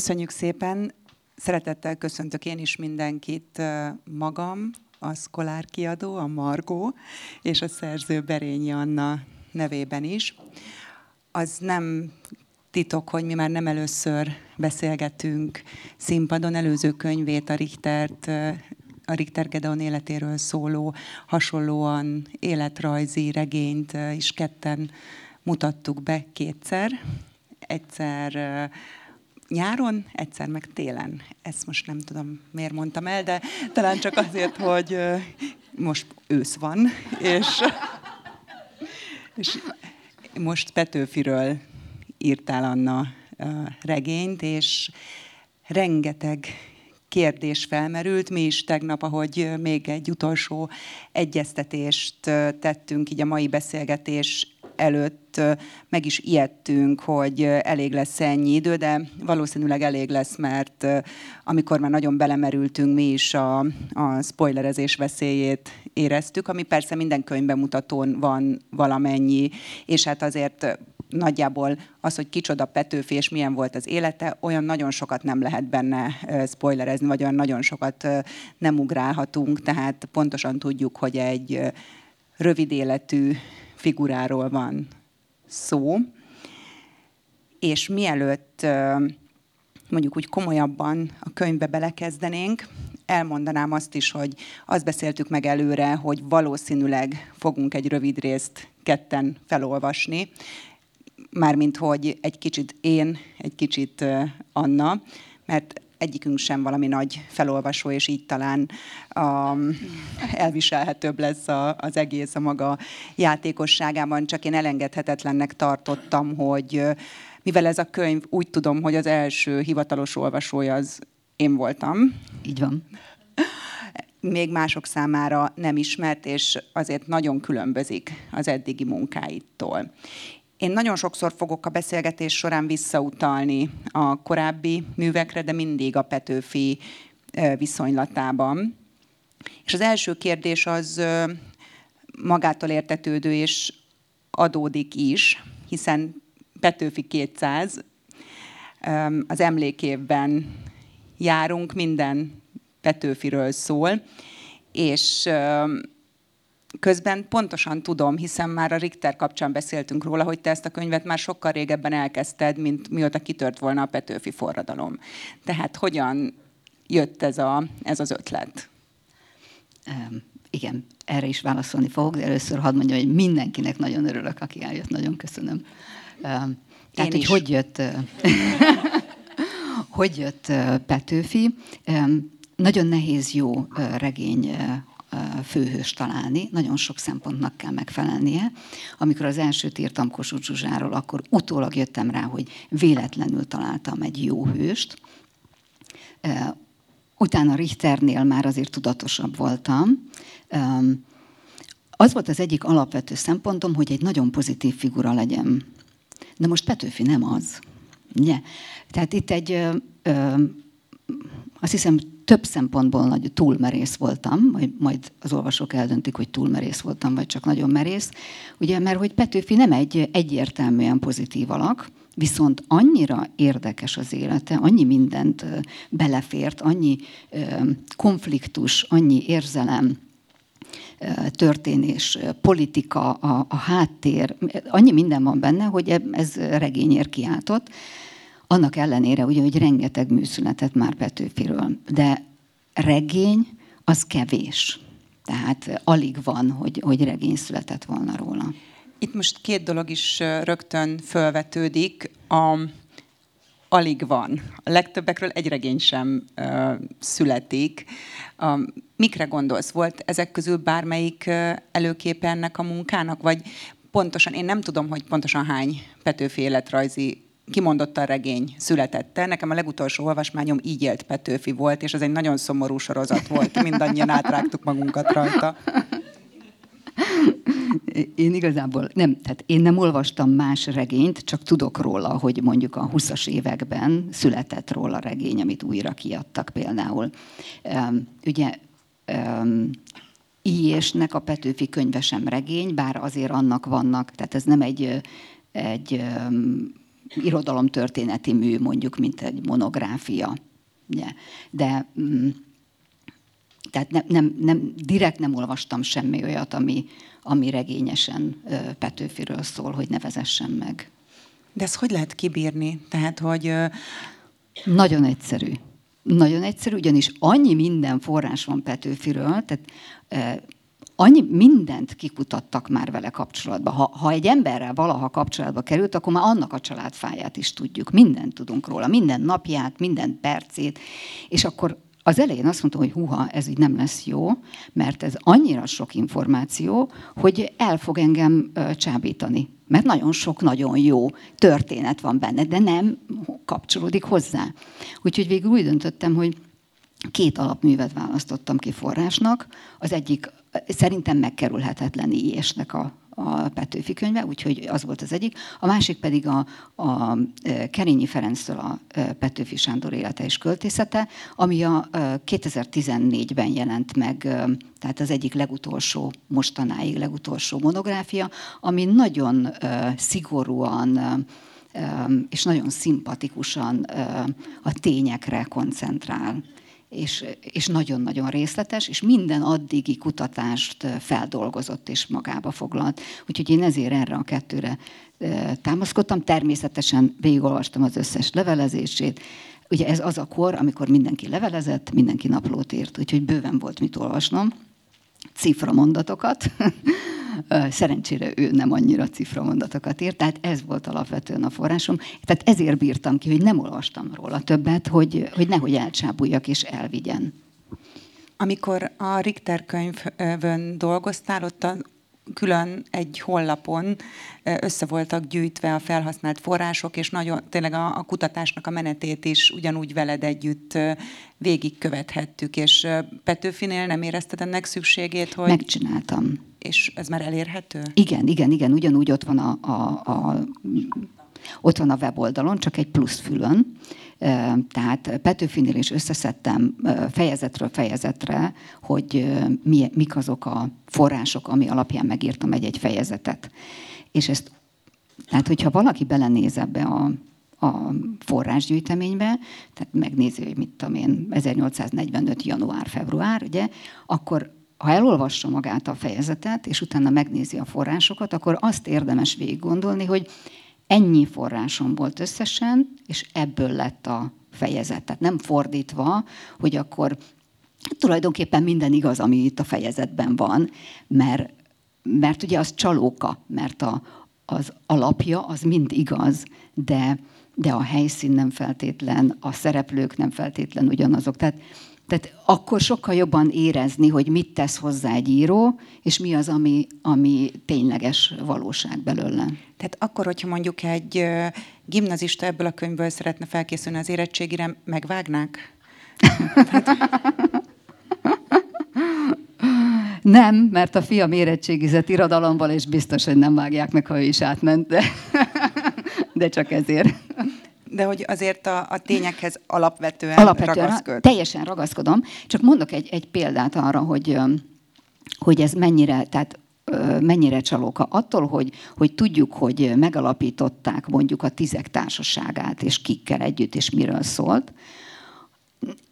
Köszönjük szépen. Szeretettel köszöntök én is mindenkit magam, a Szkolár kiadó, a Margó, és a szerző Berényi Anna nevében is. Az nem titok, hogy mi már nem először beszélgetünk színpadon. Előző könyvét, a Richtert, a Richter Gedeon életéről szóló, hasonlóan életrajzi regényt is ketten mutattuk be kétszer. Egyszer nyáron, egyszer meg télen. Ezt most nem tudom, miért mondtam el, de talán csak azért, hogy most ősz van, és, és most Petőfiről írtál Anna regényt, és rengeteg kérdés felmerült. Mi is tegnap, ahogy még egy utolsó egyeztetést tettünk így a mai beszélgetés előtt meg is ijedtünk, hogy elég lesz ennyi idő, de valószínűleg elég lesz, mert amikor már nagyon belemerültünk, mi is a, a spoilerezés veszélyét éreztük, ami persze minden könyvbemutatón van valamennyi, és hát azért nagyjából az, hogy kicsoda Petőfi és milyen volt az élete, olyan nagyon sokat nem lehet benne spoilerezni, vagy olyan nagyon sokat nem ugrálhatunk, tehát pontosan tudjuk, hogy egy rövid életű figuráról van szó, és mielőtt mondjuk úgy komolyabban a könyvbe belekezdenénk, elmondanám azt is, hogy azt beszéltük meg előre, hogy valószínűleg fogunk egy rövid részt ketten felolvasni, mármint hogy egy kicsit én, egy kicsit Anna, mert egyikünk sem valami nagy felolvasó, és így talán um, elviselhetőbb lesz a, az egész a maga játékosságában. Csak én elengedhetetlennek tartottam, hogy mivel ez a könyv úgy tudom, hogy az első hivatalos olvasója az én voltam. Így van. Még mások számára nem ismert, és azért nagyon különbözik az eddigi munkáittól. Én nagyon sokszor fogok a beszélgetés során visszautalni a korábbi művekre, de mindig a Petőfi viszonylatában. És az első kérdés az magától értetődő és adódik is, hiszen Petőfi 200, az emlékévben járunk, minden Petőfiről szól, és Közben pontosan tudom, hiszen már a Richter kapcsán beszéltünk róla, hogy te ezt a könyvet már sokkal régebben elkezdted, mint mióta kitört volna a Petőfi forradalom. Tehát hogyan jött ez, a, ez az ötlet? Um, igen, erre is válaszolni fogok, de először hadd mondjam, hogy mindenkinek nagyon örülök, aki eljött, nagyon köszönöm. Um, tehát, hogy hogy jött, hogy jött Petőfi? Um, nagyon nehéz jó regény főhős találni, nagyon sok szempontnak kell megfelelnie. Amikor az elsőt írtam Kossuth Zsuzsáról, akkor utólag jöttem rá, hogy véletlenül találtam egy jó hőst. Utána Richternél már azért tudatosabb voltam. Az volt az egyik alapvető szempontom, hogy egy nagyon pozitív figura legyen. De most Petőfi nem az. Nye. Tehát itt egy, azt hiszem, több szempontból nagy túlmerész voltam, majd, majd az olvasók eldöntik, hogy túlmerész voltam, vagy csak nagyon merész. Ugye, mert hogy Petőfi nem egy egyértelműen pozitív alak, viszont annyira érdekes az élete, annyi mindent belefért, annyi konfliktus, annyi érzelem, történés, politika, a, a háttér, annyi minden van benne, hogy ez regényért kiáltott, annak ellenére, ugye, hogy rengeteg műszületett már Petőfiről, de regény az kevés. Tehát alig van, hogy, hogy regény született volna róla. Itt most két dolog is rögtön felvetődik. A, alig van. A legtöbbekről egy regény sem uh, születik. Uh, mikre gondolsz? Volt ezek közül bármelyik uh, előképe ennek a munkának? Vagy pontosan, én nem tudom, hogy pontosan hány Petőfi életrajzi kimondottan regény született Nekem a legutolsó olvasmányom így élt Petőfi volt, és ez egy nagyon szomorú sorozat volt. Mindannyian átrágtuk magunkat rajta. Én igazából nem, tehát én nem olvastam más regényt, csak tudok róla, hogy mondjuk a 20-as években született róla regény, amit újra kiadtak például. Um, ugye um, Ilyesnek a Petőfi könyve sem regény, bár azért annak vannak, tehát ez nem egy, egy um, irodalomtörténeti mű, mondjuk, mint egy monográfia. De mm, tehát nem, nem, nem, direkt nem olvastam semmi olyat, ami, ami regényesen Petőfiről szól, hogy nevezessem meg. De ezt hogy lehet kibírni? Tehát, hogy... Nagyon egyszerű. Nagyon egyszerű, ugyanis annyi minden forrás van Petőfiről, tehát annyi mindent kikutattak már vele kapcsolatban. Ha, ha egy emberrel valaha kapcsolatba került, akkor már annak a családfáját is tudjuk. Mindent tudunk róla, minden napját, minden percét, és akkor az elején azt mondtam, hogy huha, ez így nem lesz jó, mert ez annyira sok információ, hogy el fog engem csábítani. Mert nagyon sok, nagyon jó történet van benne, de nem kapcsolódik hozzá. Úgyhogy végül úgy döntöttem, hogy két alapművet választottam ki forrásnak. Az egyik szerintem megkerülhetetlen ilyesnek a, a Petőfi könyve, úgyhogy az volt az egyik. A másik pedig a, a Kerényi Ferenctől a Petőfi Sándor élete és költészete, ami a 2014-ben jelent meg, tehát az egyik legutolsó, mostanáig legutolsó monográfia, ami nagyon szigorúan és nagyon szimpatikusan a tényekre koncentrál és, és nagyon-nagyon részletes, és minden addigi kutatást feldolgozott és magába foglalt. Úgyhogy én ezért erre a kettőre támaszkodtam. Természetesen végigolvastam az összes levelezését. Ugye ez az a kor, amikor mindenki levelezett, mindenki naplót írt, úgyhogy bőven volt mit olvasnom. Cifra mondatokat, Szerencsére ő nem annyira ciframondatokat írt, tehát ez volt alapvetően a forrásom. Tehát ezért bírtam ki, hogy nem olvastam róla többet, hogy, hogy nehogy elcsábuljak és elvigyen. Amikor a Richter könyvön dolgoztál, ott külön egy honlapon össze voltak gyűjtve a felhasznált források, és nagyon, tényleg a, a kutatásnak a menetét is ugyanúgy veled együtt végigkövethettük. És Petőfinél nem érezted ennek szükségét, hogy... Megcsináltam. És ez már elérhető? Igen, igen, igen. Ugyanúgy ott van a, a, a ott van a weboldalon, csak egy plusz fülön. Tehát Petőfinél is összeszedtem fejezetről fejezetre, hogy mi, mik azok a források, ami alapján megírtam egy-egy fejezetet. És ezt, tehát hogyha valaki belenéz ebbe a, a forrásgyűjteménybe, tehát megnézi, hogy mit tudom én, 1845. január-február, ugye, akkor ha elolvassa magát a fejezetet, és utána megnézi a forrásokat, akkor azt érdemes végig gondolni, hogy ennyi forrásom volt összesen, és ebből lett a fejezet. Tehát nem fordítva, hogy akkor tulajdonképpen minden igaz, ami itt a fejezetben van, mert, mert ugye az csalóka, mert a, az alapja az mind igaz, de, de a helyszín nem feltétlen, a szereplők nem feltétlen ugyanazok. Tehát tehát akkor sokkal jobban érezni, hogy mit tesz hozzá egy író, és mi az, ami, ami tényleges valóság belőle. Tehát akkor, hogyha mondjuk egy gimnazista ebből a könyvből szeretne felkészülni az érettségire, megvágnák? Nem, mert a fiam érettségizett irodalomból, és biztos, hogy nem vágják meg, ha ő is átment, de, de csak ezért. De hogy azért a, a tényekhez alapvetően, alapvetően ragaszkod. Teljesen ragaszkodom. Csak mondok egy, egy példát arra, hogy, hogy ez mennyire, tehát mennyire csalóka. Attól, hogy, hogy tudjuk, hogy megalapították mondjuk a tizek társaságát, és kikkel együtt, és miről szólt,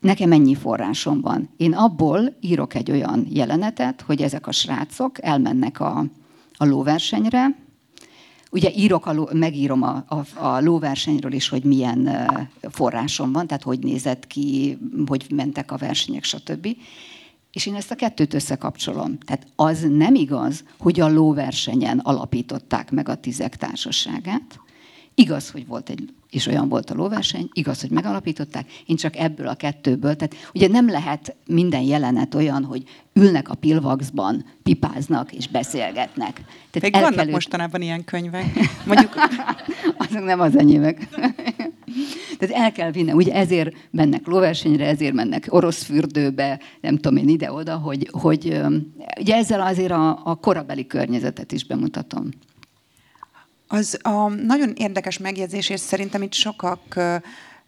nekem ennyi forrásom van. Én abból írok egy olyan jelenetet, hogy ezek a srácok elmennek a, a lóversenyre, Ugye írok a, megírom a, a, a lóversenyről is, hogy milyen forrásom van, tehát hogy nézett ki, hogy mentek a versenyek, stb. És én ezt a kettőt összekapcsolom. Tehát az nem igaz, hogy a lóversenyen alapították meg a tizek társaságát. Igaz, hogy volt egy és olyan volt a lóverseny, igaz, hogy megalapították, én csak ebből a kettőből. Tehát ugye nem lehet minden jelenet olyan, hogy ülnek a pilvaxban, pipáznak és beszélgetnek. Tehát Még vannak mostanában ilyen könyvek. Mondjuk... Azok nem az enyémek. Tehát el kell vinni, ugye ezért mennek lóversenyre, ezért mennek orosz fürdőbe, nem tudom én ide-oda, hogy, hogy ugye ezzel azért a, a korabeli környezetet is bemutatom. Az a nagyon érdekes megjegyzés, és szerintem itt sokak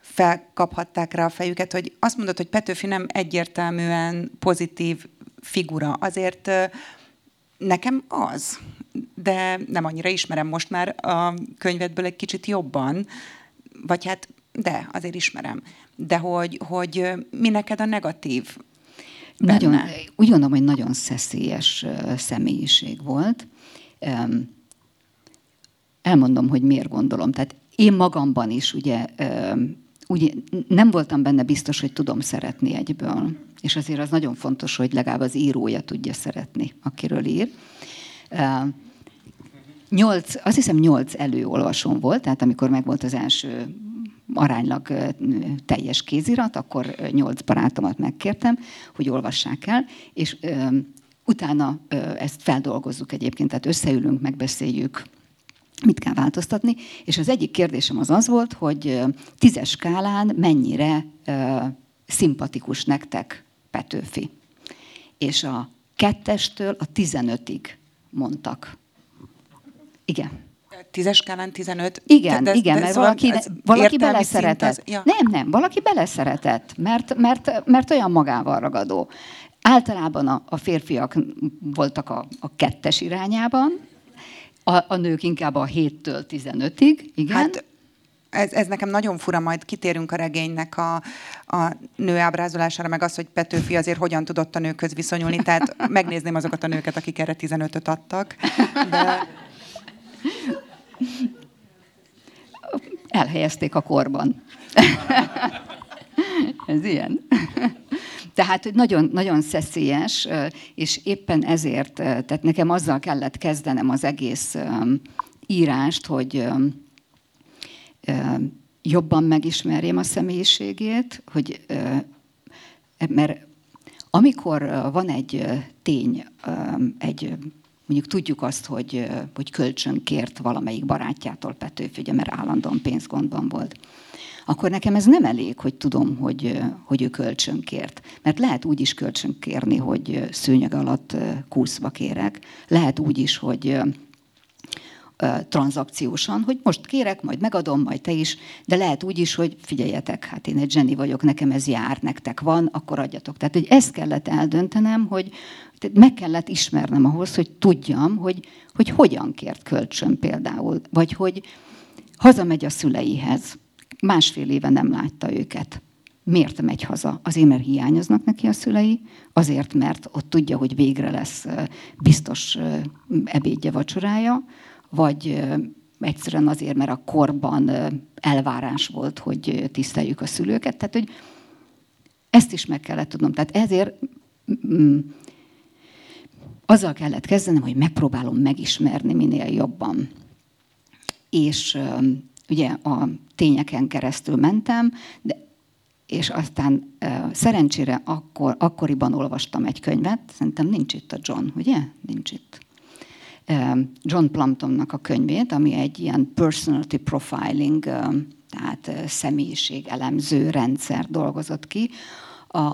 felkaphatták rá a fejüket, hogy azt mondod, hogy Petőfi nem egyértelműen pozitív figura. Azért nekem az. de nem annyira ismerem most már a könyvedből egy kicsit jobban, vagy hát de, azért ismerem. De hogy, hogy mi neked a negatív benne? Nagyon, úgy gondolom, hogy nagyon szeszélyes személyiség volt. Elmondom, hogy miért gondolom. Tehát én magamban is ugye, ugye nem voltam benne biztos, hogy tudom szeretni egyből. És azért az nagyon fontos, hogy legalább az írója tudja szeretni, akiről ír. Nyolc, azt hiszem nyolc előolvasom volt, tehát amikor megvolt az első aránylag teljes kézirat, akkor nyolc barátomat megkértem, hogy olvassák el, és utána ezt feldolgozzuk egyébként, tehát összeülünk, megbeszéljük, mit kell változtatni, és az egyik kérdésem az az volt, hogy tízes skálán mennyire szimpatikus nektek Petőfi. És a kettestől a tizenötig mondtak. Igen. Tízes skálán 15? Igen, de, igen, de mert valaki, valaki beleszeretett. Az, ja. Nem, nem, valaki beleszeretett, mert, mert, mert olyan magával ragadó. Általában a, a férfiak voltak a, a kettes irányában, a, a nők inkább a 7-től 15-ig, igen. Hát ez, ez nekem nagyon fura, majd kitérünk a regénynek a, a nő ábrázolására, meg az, hogy Petőfi azért hogyan tudott a nőkhöz viszonyulni, tehát megnézném azokat a nőket, akik erre 15-öt adtak. De... Elhelyezték a korban. ez ilyen. Tehát nagyon, nagyon szeszélyes, és éppen ezért, tehát nekem azzal kellett kezdenem az egész írást, hogy jobban megismerjem a személyiségét, hogy mert amikor van egy tény, egy mondjuk tudjuk azt, hogy, hogy kölcsön kért valamelyik barátjától Petőfi, ugye, mert állandóan pénzgondban volt akkor nekem ez nem elég, hogy tudom, hogy, hogy ő kölcsönkért. Mert lehet úgy is kölcsönkérni, hogy szőnyeg alatt kúszva kérek. Lehet úgy is, hogy tranzakciósan, hogy most kérek, majd megadom, majd te is, de lehet úgy is, hogy figyeljetek, hát én egy zseni vagyok, nekem ez jár, nektek van, akkor adjatok. Tehát, hogy ezt kellett eldöntenem, hogy meg kellett ismernem ahhoz, hogy tudjam, hogy, hogy hogyan kért kölcsön például, vagy hogy hazamegy a szüleihez, másfél éve nem látta őket. Miért megy haza? Azért, mert hiányoznak neki a szülei, azért, mert ott tudja, hogy végre lesz biztos ebédje, vacsorája, vagy egyszerűen azért, mert a korban elvárás volt, hogy tiszteljük a szülőket. Tehát, hogy ezt is meg kellett tudnom. Tehát ezért azzal kellett kezdenem, hogy megpróbálom megismerni minél jobban. És ugye a tényeken keresztül mentem, de és aztán szerencsére akkor, akkoriban olvastam egy könyvet, szerintem nincs itt a John, ugye? Nincs itt. John Plumptonnak a könyvét, ami egy ilyen personality profiling, tehát személyiség elemző rendszer dolgozott ki,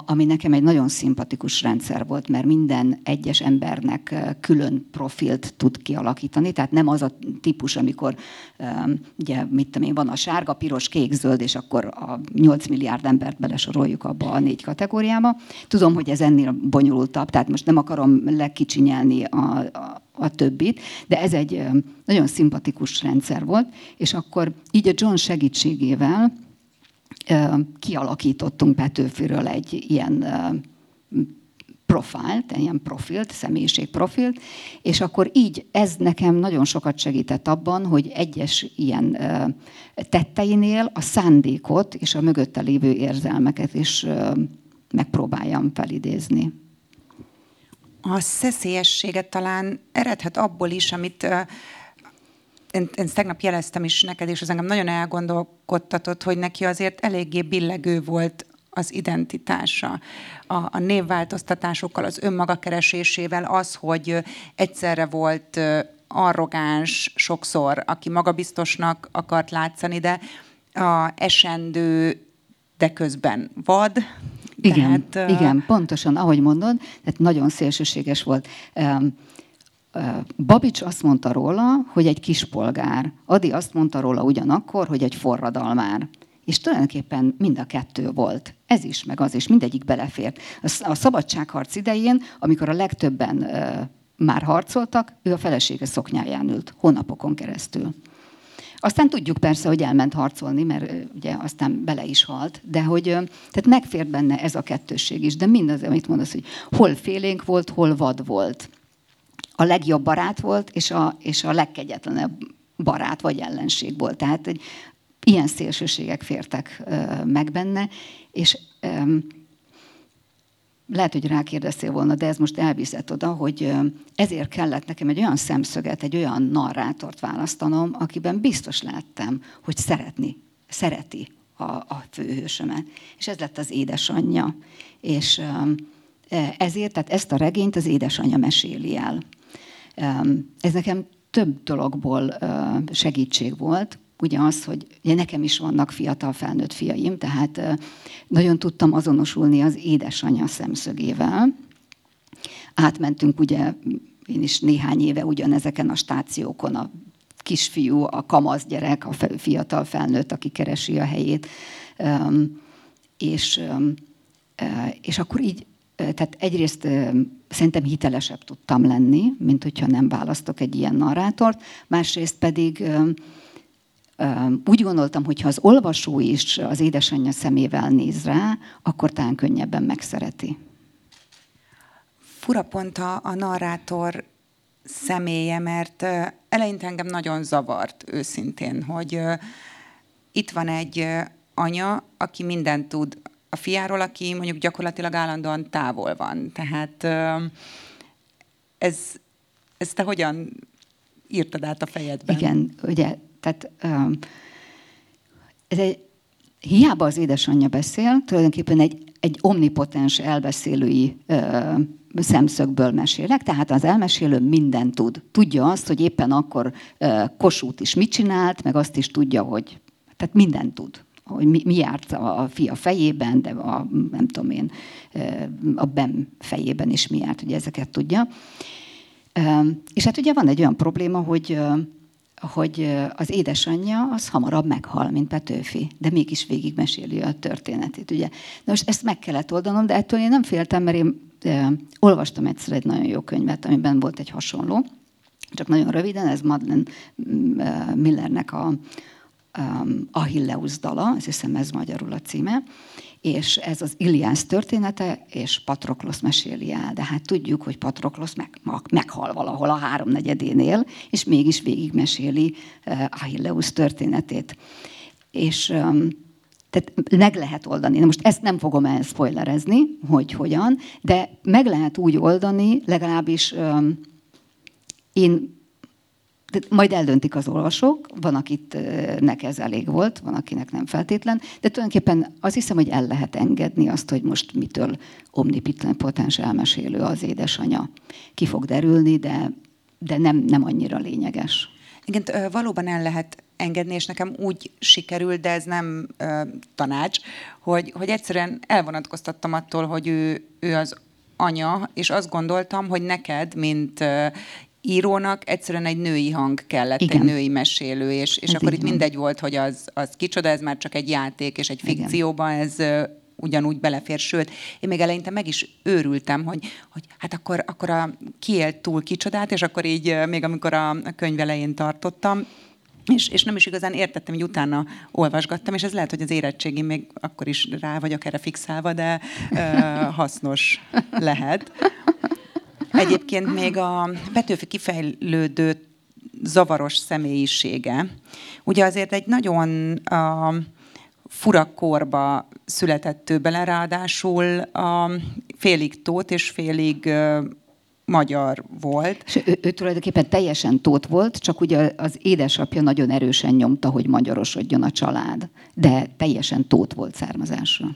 ami nekem egy nagyon szimpatikus rendszer volt, mert minden egyes embernek külön profilt tud kialakítani, tehát nem az a típus, amikor ugye, mit tudom én, van a sárga, piros, kék, zöld, és akkor a 8 milliárd embert belesoroljuk abba a négy kategóriába. Tudom, hogy ez ennél bonyolultabb, tehát most nem akarom lekicsinyelni a, a a többit, de ez egy nagyon szimpatikus rendszer volt, és akkor így a John segítségével kialakítottunk Petőfiről egy ilyen profilt, ilyen profilt, személyiségprofilt, és akkor így ez nekem nagyon sokat segített abban, hogy egyes ilyen tetteinél a szándékot és a mögötte lévő érzelmeket is megpróbáljam felidézni. A szeszélyességet talán eredhet abból is, amit én, én tegnap jeleztem is neked, és az engem nagyon elgondolkodtatott, hogy neki azért eléggé billegő volt az identitása, a, a névváltoztatásokkal, az önmaga keresésével, az, hogy egyszerre volt arrogáns sokszor, aki magabiztosnak akart látszani, de a esendő, de közben vad. Igen, tehát, igen, pontosan, ahogy mondod, tehát nagyon szélsőséges volt. Babics azt mondta róla, hogy egy kispolgár. Adi azt mondta róla ugyanakkor, hogy egy forradalmár. És tulajdonképpen mind a kettő volt. Ez is, meg az is, mindegyik belefért. A szabadságharc idején, amikor a legtöbben már harcoltak, ő a felesége szoknyáján ült hónapokon keresztül. Aztán tudjuk persze, hogy elment harcolni, mert ugye aztán bele is halt, de hogy tehát megfért benne ez a kettősség is, de mindaz, amit mondasz, hogy hol félénk volt, hol vad volt. A legjobb barát volt, és a, és a legkegyetlenebb barát vagy ellenség volt. Tehát egy, ilyen szélsőségek fértek meg benne, és lehet, hogy rákérdeztél volna, de ez most elviszett oda, hogy ezért kellett nekem egy olyan szemszöget, egy olyan narrátort választanom, akiben biztos láttam, hogy szeretni, szereti a, a főhősömet. És ez lett az édesanyja. És e, ezért, tehát ezt a regényt az édesanyja meséli el. Ez nekem több dologból segítség volt ugye az, hogy ugye nekem is vannak fiatal felnőtt fiaim, tehát nagyon tudtam azonosulni az édesanyja szemszögével. Átmentünk ugye, én is néhány éve ugyanezeken a stációkon, a kisfiú, a kamasz gyerek, a fiatal felnőtt, aki keresi a helyét. És, és akkor így, tehát egyrészt szerintem hitelesebb tudtam lenni, mint hogyha nem választok egy ilyen narrátort, másrészt pedig úgy gondoltam, hogy ha az olvasó is az édesanyja szemével néz rá, akkor talán könnyebben megszereti. Fura pont a, a narrátor személye, mert eleinte engem nagyon zavart őszintén, hogy itt van egy anya, aki mindent tud a fiáról, aki mondjuk gyakorlatilag állandóan távol van. Tehát ez, ez te hogyan írtad át a fejedben? Igen, ugye tehát ez egy, hiába az édesanyja beszél, tulajdonképpen egy, egy omnipotens elbeszélői szemszögből mesélek, tehát az elmesélő mindent tud. Tudja azt, hogy éppen akkor Kossuth is mit csinált, meg azt is tudja, hogy tehát mindent tud hogy mi, mi járt a fia fejében, de a, nem tudom én, a Ben fejében is mi járt, ugye ezeket tudja. És hát ugye van egy olyan probléma, hogy hogy az édesanyja az hamarabb meghal, mint Petőfi, de mégis végigmeséli a történetét. Ugye? Na most ezt meg kellett oldanom, de ettől én nem féltem, mert én olvastam egyszer egy nagyon jó könyvet, amiben volt egy hasonló, csak nagyon röviden, ez Madeleine Millernek a um, Achilleus dala, azt hiszem ez magyarul a címe, és ez az Iliász története, és Patroklosz meséli el. De hát tudjuk, hogy Patroklosz meg, meghal valahol a háromnegyedénél, és mégis végigmeséli uh, Achilleus történetét. És tehát meg lehet oldani. Na most ezt nem fogom el spoilerezni, hogy hogyan, de meg lehet úgy oldani, legalábbis én majd eldöntik az olvasók, van akiknek ez elég volt, van akinek nem feltétlen, de tulajdonképpen azt hiszem, hogy el lehet engedni azt, hogy most mitől omnipotens elmesélő az édesanya. Ki fog derülni, de, de nem, nem annyira lényeges. Igen, valóban el lehet engedni, és nekem úgy sikerült, de ez nem uh, tanács, hogy, hogy egyszerűen elvonatkoztattam attól, hogy ő, ő az anya, és azt gondoltam, hogy neked, mint írónak egyszerűen egy női hang kellett, Igen. egy női mesélő, és, és akkor itt van. mindegy volt, hogy az, az kicsoda, ez már csak egy játék, és egy fikcióban ez ugyanúgy belefér, sőt, én még eleinte meg is őrültem, hogy, hogy hát akkor, akkor a kiélt túl kicsodát, és akkor így még amikor a, a könyv elején tartottam, és, és nem is igazán értettem, hogy utána olvasgattam, és ez lehet, hogy az érettségim még akkor is rá vagyok erre fixálva, de ö, hasznos lehet. Egyébként még a Petőfi kifejlődő zavaros személyisége. Ugye azért egy nagyon a, fura korba született ő bele, ráadásul a félig tót és félig magyar volt. És ő, ő tulajdonképpen teljesen tót volt, csak ugye az édesapja nagyon erősen nyomta, hogy magyarosodjon a család, de teljesen tót volt származásra.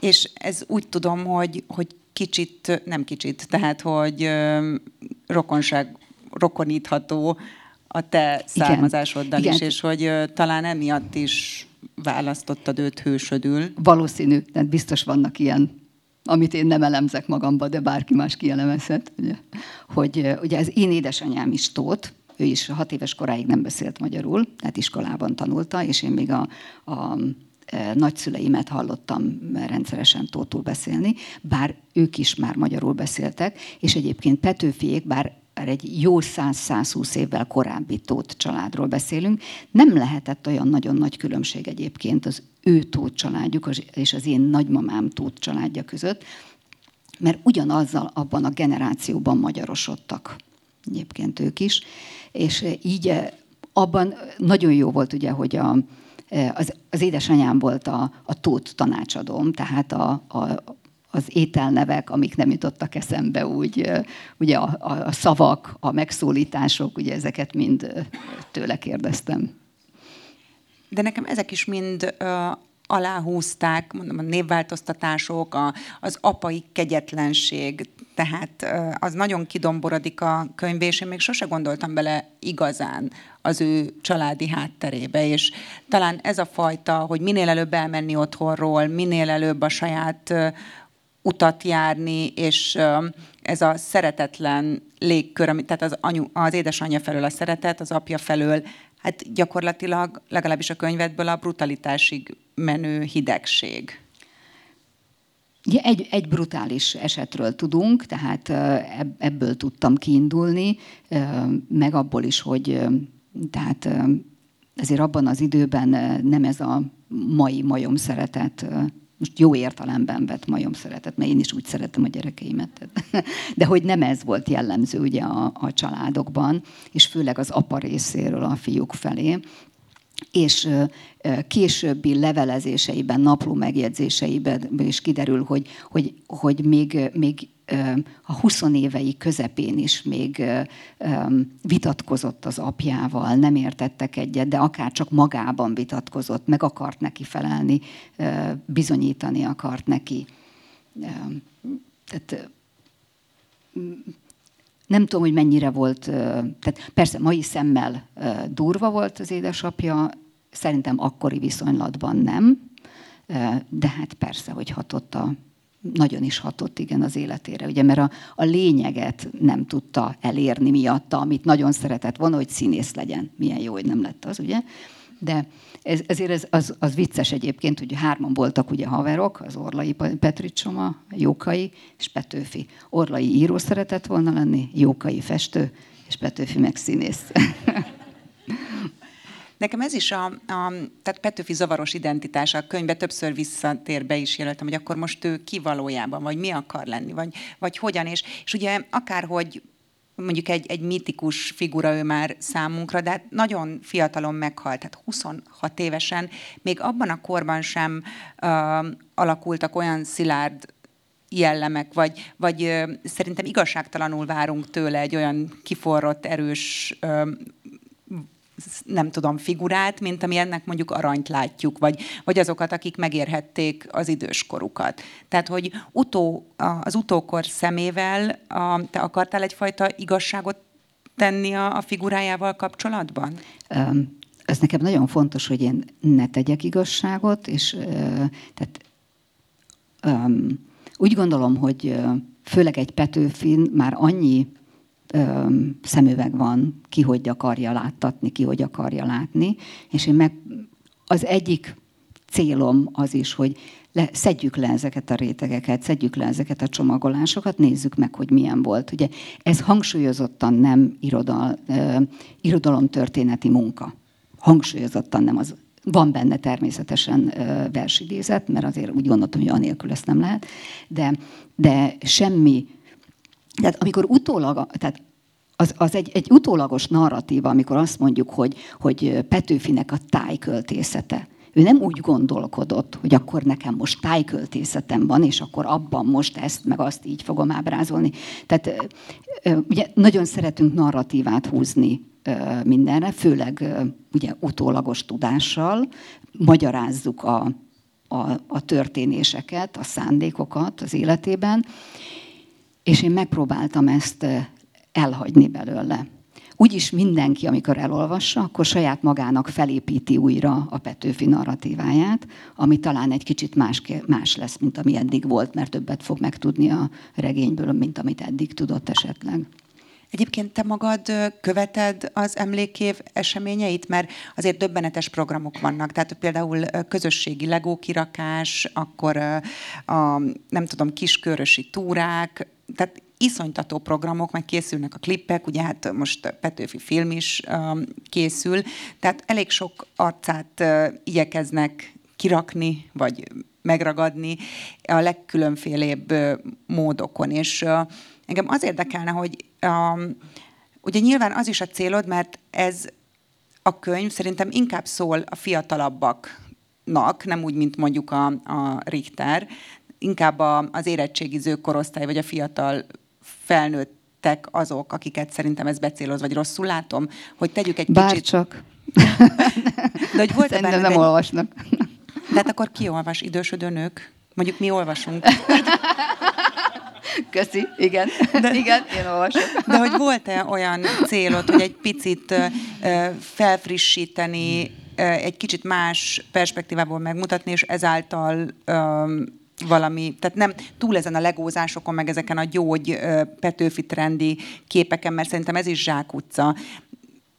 És ez úgy tudom, hogy, hogy kicsit, nem kicsit, tehát hogy rokonság, rokonítható a te származásoddal Igen. is, és hogy talán emiatt is választottad őt hősödül. Valószínű, tehát biztos vannak ilyen amit én nem elemzek magamba, de bárki más kielemezhet, ugye, hogy ugye az én édesanyám is Tóth, ő is hat éves koráig nem beszélt magyarul, tehát iskolában tanulta, és én még a, a nagyszüleimet hallottam rendszeresen tótul beszélni, bár ők is már magyarul beszéltek, és egyébként Petőfiék, bár egy jó 100-120 évvel korábbi Tóth családról beszélünk. Nem lehetett olyan nagyon nagy különbség egyébként az ő Tóth családjuk és az én nagymamám Tóth családja között, mert ugyanazzal abban a generációban magyarosodtak egyébként ők is, és így abban nagyon jó volt ugye, hogy a, az, az édesanyám volt a, a tót tanácsadóm, tehát a, a, az ételnevek, amik nem jutottak eszembe úgy, eh, ugye a, a, szavak, a megszólítások, ugye ezeket mind tőle kérdeztem. De nekem ezek is mind aláhúzták, mondom, a névváltoztatások, a, az apai kegyetlenség, tehát az nagyon kidomborodik a könyv, és én még sose gondoltam bele igazán az ő családi hátterébe, és talán ez a fajta, hogy minél előbb elmenni otthonról, minél előbb a saját utat járni, és ez a szeretetlen légkör, tehát az, anyu, az édesanyja felől a szeretet, az apja felől hát gyakorlatilag legalábbis a könyvedből a brutalitásig menő hidegség. Egy, egy brutális esetről tudunk, tehát ebből tudtam kiindulni, meg abból is, hogy tehát ezért abban az időben nem ez a mai majom szeretet most jó értelemben vett majom szeretet, mert én is úgy szeretem a gyerekeimet. De hogy nem ez volt jellemző ugye a, a családokban, és főleg az apa részéről a fiúk felé és későbbi levelezéseiben, napló megjegyzéseiben is kiderül, hogy, hogy, hogy még, még a 20 évei közepén is még vitatkozott az apjával, nem értettek egyet, de akár csak magában vitatkozott, meg akart neki felelni, bizonyítani akart neki. Tehát nem tudom, hogy mennyire volt, tehát persze mai szemmel durva volt az édesapja, szerintem akkori viszonylatban nem, de hát persze, hogy hatott a, nagyon is hatott igen az életére, ugye, mert a, a lényeget nem tudta elérni miatta, amit nagyon szeretett volna, hogy színész legyen. Milyen jó, hogy nem lett az, ugye? De ez, ezért ez, az, az vicces egyébként, hogy hárman voltak ugye haverok, az Orlai Petricsoma, Jókai és Petőfi. Orlai író szeretett volna lenni, Jókai festő, és Petőfi meg színész. Nekem ez is a, a tehát Petőfi zavaros identitása a könyvbe többször visszatér be is jelöltem, hogy akkor most ő ki valójában, vagy mi akar lenni, vagy, vagy hogyan, és, és ugye akárhogy mondjuk egy, egy mítikus figura ő már számunkra, de hát nagyon fiatalon meghalt, tehát 26 évesen, még abban a korban sem uh, alakultak olyan szilárd jellemek, vagy, vagy uh, szerintem igazságtalanul várunk tőle egy olyan kiforrott, erős uh, nem tudom, figurát, mint ami ennek mondjuk aranyt látjuk, vagy, vagy azokat, akik megérhették az időskorukat. Tehát, hogy utó, az utókor szemével a, te akartál egyfajta igazságot tenni a, a figurájával kapcsolatban? Um, ez nekem nagyon fontos, hogy én ne tegyek igazságot, és tehát um, úgy gondolom, hogy főleg egy Petőfin már annyi szemüveg van, ki hogy akarja láttatni, ki hogy akarja látni, és én meg az egyik célom az is, hogy le, szedjük le ezeket a rétegeket, szedjük le ezeket a csomagolásokat, nézzük meg, hogy milyen volt. Ugye ez hangsúlyozottan nem irodal, uh, irodalomtörténeti munka. Hangsúlyozottan nem az. Van benne természetesen uh, versidézet, mert azért úgy gondoltam, hogy anélkül ezt nem lehet, de, de semmi tehát amikor utólag, tehát az, az egy, egy utólagos narratíva, amikor azt mondjuk, hogy, hogy Petőfinek a tájköltészete. Ő nem úgy gondolkodott, hogy akkor nekem most tájköltészetem van, és akkor abban most ezt, meg azt így fogom ábrázolni. Tehát ugye nagyon szeretünk narratívát húzni mindenre, főleg ugye utólagos tudással, magyarázzuk a, a, a történéseket, a szándékokat az életében, és én megpróbáltam ezt elhagyni belőle. Úgyis mindenki, amikor elolvassa, akkor saját magának felépíti újra a Petőfi narratíváját, ami talán egy kicsit más, más lesz, mint ami eddig volt, mert többet fog megtudni a regényből, mint amit eddig tudott esetleg. Egyébként te magad követed az emlékév eseményeit, mert azért döbbenetes programok vannak. Tehát például közösségi legókirakás, akkor a, nem tudom, kiskörösi túrák, tehát iszonytató programok, meg készülnek a klippek, ugye hát most Petőfi film is um, készül, tehát elég sok arcát uh, igyekeznek kirakni, vagy megragadni a legkülönfélébb uh, módokon. És uh, engem az érdekelne, hogy um, ugye nyilván az is a célod, mert ez a könyv szerintem inkább szól a fiatalabbaknak, nem úgy, mint mondjuk a, a Richter, inkább a, az érettségiző korosztály, vagy a fiatal felnőttek azok, akiket szerintem ez becéloz, vagy rosszul látom, hogy tegyük egy Bár kicsit... csak. De hogy volt Szerintem nem egy... olvasnak. De hát akkor ki olvas? Idősödő nők? Mondjuk mi olvasunk. Köszi, igen. De, igen, én olvasom. De hogy volt-e olyan célod, hogy egy picit felfrissíteni, egy kicsit más perspektívából megmutatni, és ezáltal valami, tehát nem túl ezen a legózásokon, meg ezeken a gyógy Petőfi trendi képeken, mert szerintem ez is zsákutca.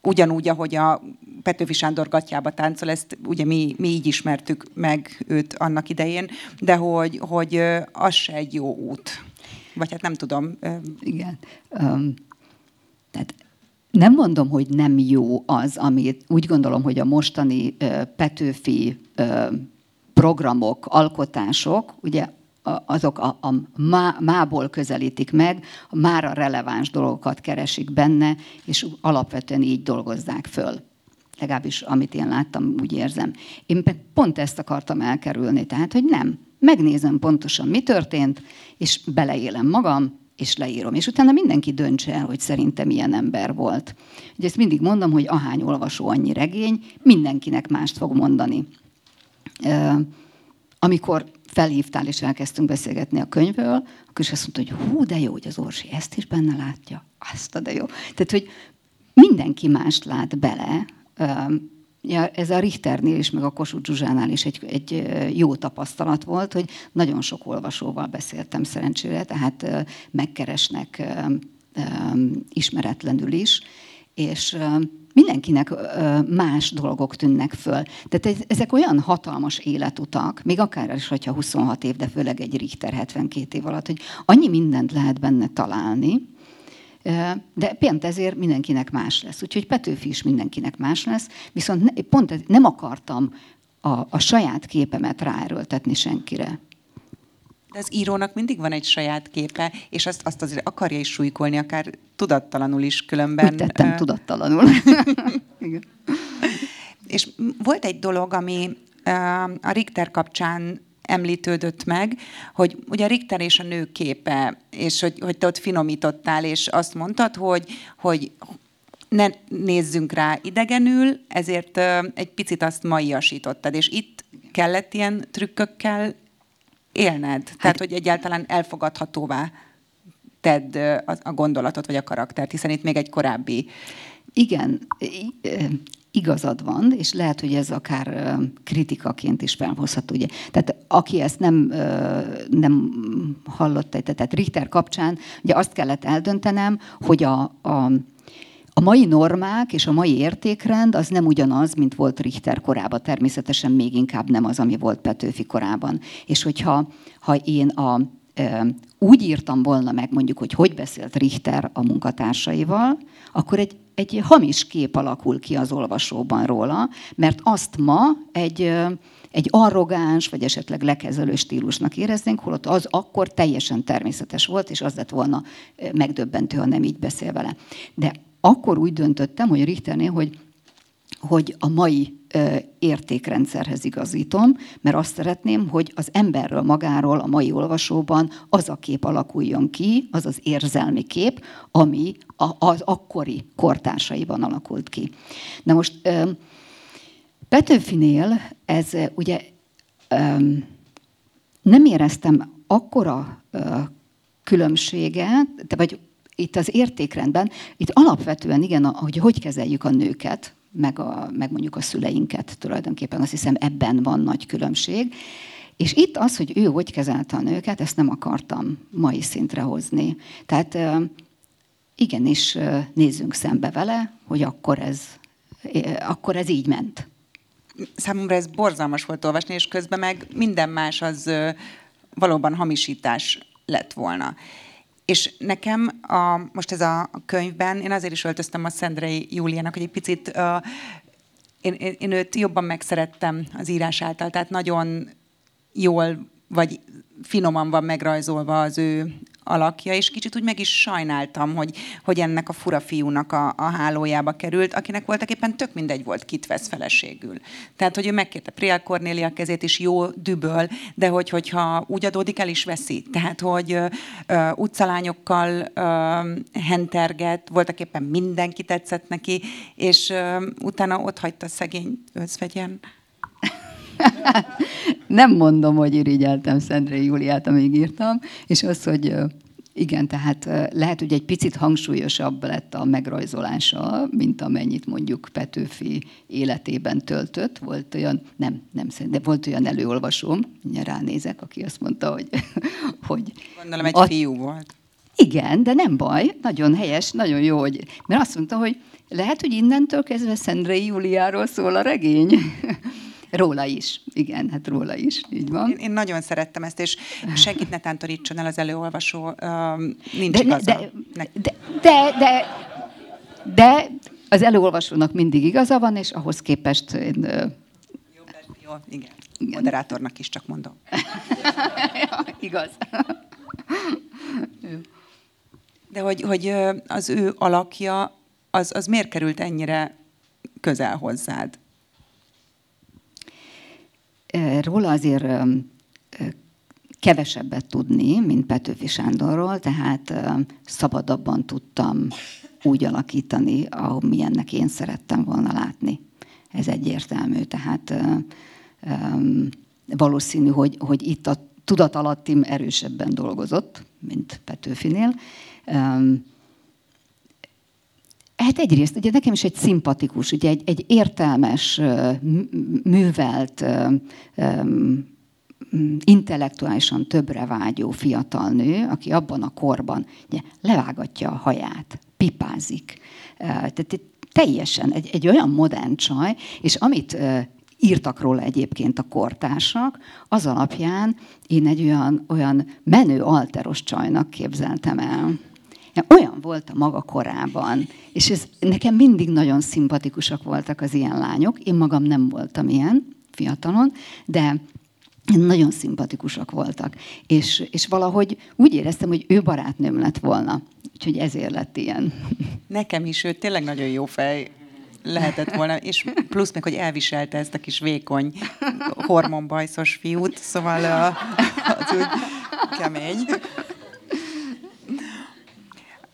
Ugyanúgy, ahogy a Petőfi Sándor gatyába táncol, ezt ugye mi, mi így ismertük meg őt annak idején, de hogy, hogy az se egy jó út. Vagy hát nem tudom. Igen. Um, tehát nem mondom, hogy nem jó az, amit úgy gondolom, hogy a mostani uh, Petőfi uh, programok, alkotások, ugye azok a, a má, mából közelítik meg, a mára releváns dolgokat keresik benne, és alapvetően így dolgozzák föl. Legalábbis amit én láttam, úgy érzem. Én pont ezt akartam elkerülni, tehát, hogy nem. Megnézem pontosan, mi történt, és beleélem magam, és leírom. És utána mindenki döntse el, hogy szerintem milyen ember volt. Ugye ezt mindig mondom, hogy ahány olvasó, annyi regény, mindenkinek mást fog mondani amikor felhívtál és elkezdtünk beszélgetni a könyvről, akkor is azt mondta, hogy hú, de jó, hogy az Orsi ezt is benne látja. Azt a de jó. Tehát, hogy mindenki mást lát bele. Ja, ez a Richternél is, meg a Kossuth Zsuzsánál is egy, egy jó tapasztalat volt, hogy nagyon sok olvasóval beszéltem szerencsére, tehát megkeresnek ismeretlenül is, és mindenkinek más dolgok tűnnek föl. Tehát ezek olyan hatalmas életutak, még akár is, hogyha 26 év, de főleg egy Richter 72 év alatt, hogy annyi mindent lehet benne találni, de pont ezért mindenkinek más lesz. Úgyhogy Petőfi is mindenkinek más lesz, viszont pont nem akartam a, a saját képemet ráerőltetni senkire. De az írónak mindig van egy saját képe, és azt, azt azért akarja is súlykolni, akár tudattalanul is különben. Úgy tettem, uh... tudattalanul. Igen. És volt egy dolog, ami uh, a Richter kapcsán említődött meg, hogy ugye a Richter és a nő képe, és hogy, hogy te ott finomítottál, és azt mondtad, hogy, hogy ne nézzünk rá idegenül, ezért egy picit azt maiasítottad, és itt kellett ilyen trükkökkel élned? Hát, Tehát, hogy egyáltalán elfogadhatóvá tedd a gondolatot vagy a karaktert, hiszen itt még egy korábbi... Igen, igazad van, és lehet, hogy ez akár kritikaként is felhozható. Ugye. Tehát aki ezt nem, nem hallotta, tehát Richter kapcsán, ugye azt kellett eldöntenem, hogy a, a a mai normák és a mai értékrend az nem ugyanaz, mint volt Richter korában. Természetesen még inkább nem az, ami volt Petőfi korában. És hogyha ha én a, úgy írtam volna meg mondjuk, hogy hogy beszélt Richter a munkatársaival, akkor egy, egy hamis kép alakul ki az olvasóban róla, mert azt ma egy egy arrogáns, vagy esetleg lekezelő stílusnak éreznénk, holott az akkor teljesen természetes volt, és az lett volna megdöbbentő, ha nem így beszél vele. De akkor úgy döntöttem, hogy Richternél, hogy, hogy a mai értékrendszerhez igazítom, mert azt szeretném, hogy az emberről magáról a mai olvasóban az a kép alakuljon ki, az az érzelmi kép, ami az akkori kortársaiban alakult ki. Na most Petőfinél ez ugye nem éreztem akkora különbséget, vagy itt az értékrendben, itt alapvetően igen, hogy hogy kezeljük a nőket, meg, a, meg mondjuk a szüleinket tulajdonképpen, azt hiszem ebben van nagy különbség. És itt az, hogy ő hogy kezelte a nőket, ezt nem akartam mai szintre hozni. Tehát igenis nézzünk szembe vele, hogy akkor ez, akkor ez így ment. Számomra ez borzalmas volt olvasni, és közben meg minden más az valóban hamisítás lett volna. És nekem a, most ez a könyvben, én azért is öltöztem a Szendrei Júliának, hogy egy picit uh, én, én, én őt jobban megszerettem az írás által, tehát nagyon jól vagy finoman van megrajzolva az ő alakja, és kicsit úgy meg is sajnáltam, hogy, hogy ennek a fura fiúnak a, a hálójába került, akinek voltak éppen tök mindegy volt, kit vesz feleségül. Tehát, hogy ő megkérte Priel Cornélia kezét, és jó düböl, de hogy, hogyha úgy adódik, el is veszi. Tehát, hogy ö, utcalányokkal ö, henterget, voltak éppen mindenki tetszett neki, és ö, utána ott hagyta szegény özvegyen. nem mondom, hogy irigyeltem Szendrei Júliát, amíg írtam, és az, hogy igen, tehát lehet, hogy egy picit hangsúlyosabb lett a megrajzolása, mint amennyit mondjuk Petőfi életében töltött. Volt olyan, nem, nem de volt olyan előolvasóm, ránézek, aki azt mondta, hogy... hogy Gondolom egy a... fiú volt. Igen, de nem baj, nagyon helyes, nagyon jó, hogy... Mert azt mondta, hogy lehet, hogy innentől kezdve Szendrei Júliáról szól a regény. Róla is, igen, hát róla is, így van. Én, én nagyon szerettem ezt, és senkit ne tántorítson el az előolvasó, uh, nincs de, igaza. De, de, de, de, de az előolvasónak mindig igaza van, és ahhoz képest én... Jó, jó, igen. igen. Moderátornak is csak mondom. ja, igaz. De hogy, hogy az ő alakja, az, az miért került ennyire közel hozzád? Róla azért kevesebbet tudni, mint Petőfi Sándorról, tehát szabadabban tudtam úgy alakítani, amilyennek én szerettem volna látni. Ez egyértelmű. Tehát valószínű, hogy, hogy itt a tudatalattim erősebben dolgozott, mint Petőfinél. Hát egyrészt, ugye nekem is egy szimpatikus, ugye egy, egy értelmes, művelt, intellektuálisan többre vágyó fiatal nő, aki abban a korban ugye, levágatja a haját, pipázik. Tehát teljesen egy, egy olyan modern csaj, és amit írtak róla egyébként a kortársak, az alapján én egy olyan, olyan menő alteros csajnak képzeltem el. Olyan volt a maga korában, és ez, nekem mindig nagyon szimpatikusak voltak az ilyen lányok. Én magam nem voltam ilyen fiatalon, de nagyon szimpatikusak voltak. És, és valahogy úgy éreztem, hogy ő barátnőm lett volna. Úgyhogy ezért lett ilyen. Nekem is ő tényleg nagyon jó fej lehetett volna, és plusz még, hogy elviselte ezt a kis vékony hormonbajszos fiút, szóval az úgy kemény.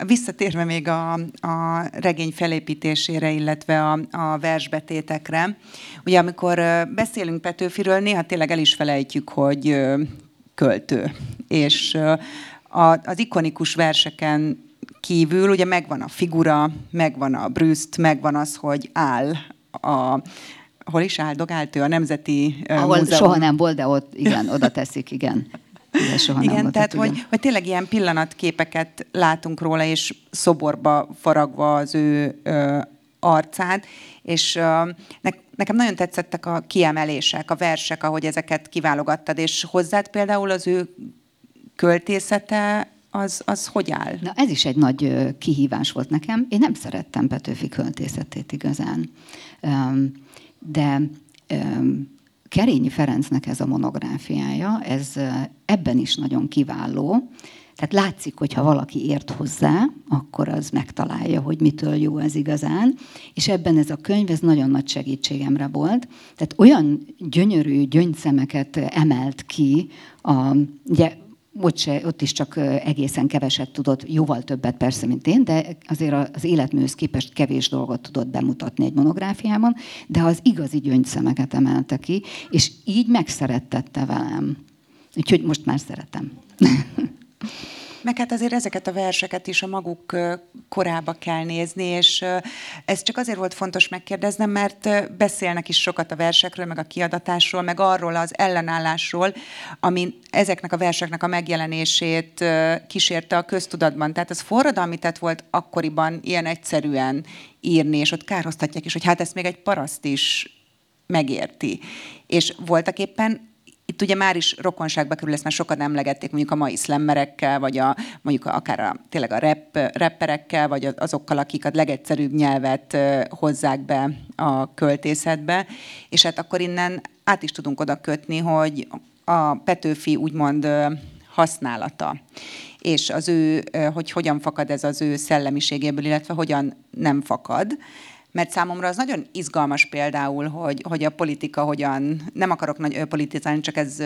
Visszatérve még a, a regény felépítésére, illetve a, a versbetétekre, ugye amikor beszélünk Petőfiről, néha tényleg el is felejtjük, hogy költő. És a, az ikonikus verseken kívül ugye megvan a figura, megvan a brüszt, megvan az, hogy áll a, hol is áldogált ő a Nemzeti Ahol Múzeum. soha nem volt, de ott igen, oda teszik, igen. Igen, soha Igen, nem tehát hogy, hogy tényleg ilyen pillanatképeket látunk róla, és szoborba faragva az ő ö, arcát, és ö, ne, nekem nagyon tetszettek a kiemelések, a versek, ahogy ezeket kiválogattad, és hozzád például az ő költészete az, az hogy áll? Na ez is egy nagy kihívás volt nekem. Én nem szerettem Petőfi költészetét igazán. De Kerényi Ferencnek ez a monográfiája, ez ebben is nagyon kiváló. Tehát látszik, hogy ha valaki ért hozzá, akkor az megtalálja, hogy mitől jó ez igazán. És ebben ez a könyv, ez nagyon nagy segítségemre volt. Tehát olyan gyönyörű gyöngyszemeket emelt ki, a, ugye ott, se, ott is csak egészen keveset tudott, jóval többet persze, mint én, de azért az életműhöz képest kevés dolgot tudott bemutatni egy monográfiában, de az igazi gyöngyszemeket emelte ki, és így megszerettette velem. Úgyhogy most már szeretem. Meg hát azért ezeket a verseket is a maguk korába kell nézni, és ez csak azért volt fontos megkérdeznem, mert beszélnek is sokat a versekről, meg a kiadatásról, meg arról az ellenállásról, ami ezeknek a verseknek a megjelenését kísérte a köztudatban. Tehát az forradalmi tett volt akkoriban ilyen egyszerűen írni, és ott kárhoztatják is, hogy hát ezt még egy paraszt is megérti. És voltak éppen itt ugye már is rokonságba kerül, ezt már sokan emlegették mondjuk a mai szlemmerekkel, vagy a, mondjuk akár a, tényleg a rap, rapperekkel, vagy azokkal, akik a legegyszerűbb nyelvet hozzák be a költészetbe, és hát akkor innen át is tudunk oda kötni, hogy a Petőfi úgymond használata, és az ő, hogy hogyan fakad ez az ő szellemiségéből, illetve hogyan nem fakad. Mert számomra az nagyon izgalmas például, hogy, hogy a politika hogyan, nem akarok nagy politizálni, csak ez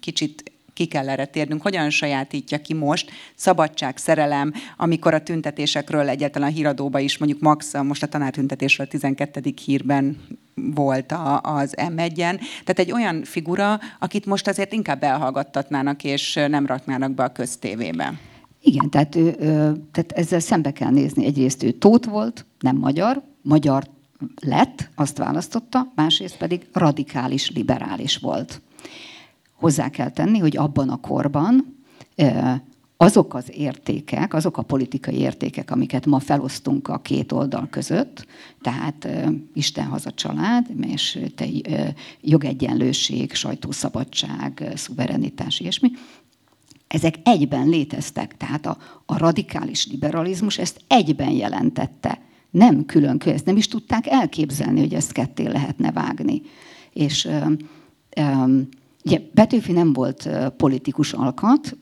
kicsit ki kell erre térnünk, hogyan sajátítja ki most szabadság, szerelem, amikor a tüntetésekről egyáltalán a híradóba is, mondjuk Max, most a tanártüntetésről a 12. hírben volt a, az M1-en. Tehát egy olyan figura, akit most azért inkább elhallgattatnának, és nem raknának be a köztévébe. Igen, tehát, ő, tehát ezzel szembe kell nézni. Egyrészt ő tót volt, nem magyar, magyar lett, azt választotta, másrészt pedig radikális liberális volt. Hozzá kell tenni, hogy abban a korban azok az értékek, azok a politikai értékek, amiket ma felosztunk a két oldal között, tehát Isten haza család, és te, jogegyenlőség, sajtószabadság, szuverenitás, ilyesmi, ezek egyben léteztek. Tehát a, a radikális liberalizmus ezt egyben jelentette. Nem külön, ezt nem is tudták elképzelni, hogy ezt ketté lehetne vágni. És ugye Petőfi nem volt politikus alkat,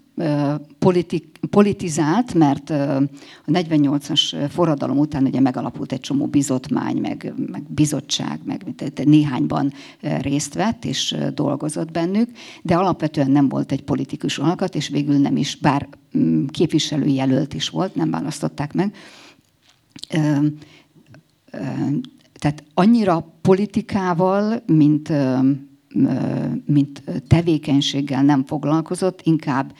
politik, politizált, mert a 48-as forradalom után ugye megalapult egy csomó bizotmány, meg, meg bizottság, meg néhányban részt vett és dolgozott bennük, de alapvetően nem volt egy politikus alkat, és végül nem is, bár mm, képviselőjelölt is volt, nem választották meg. Tehát annyira politikával, mint mint tevékenységgel nem foglalkozott, inkább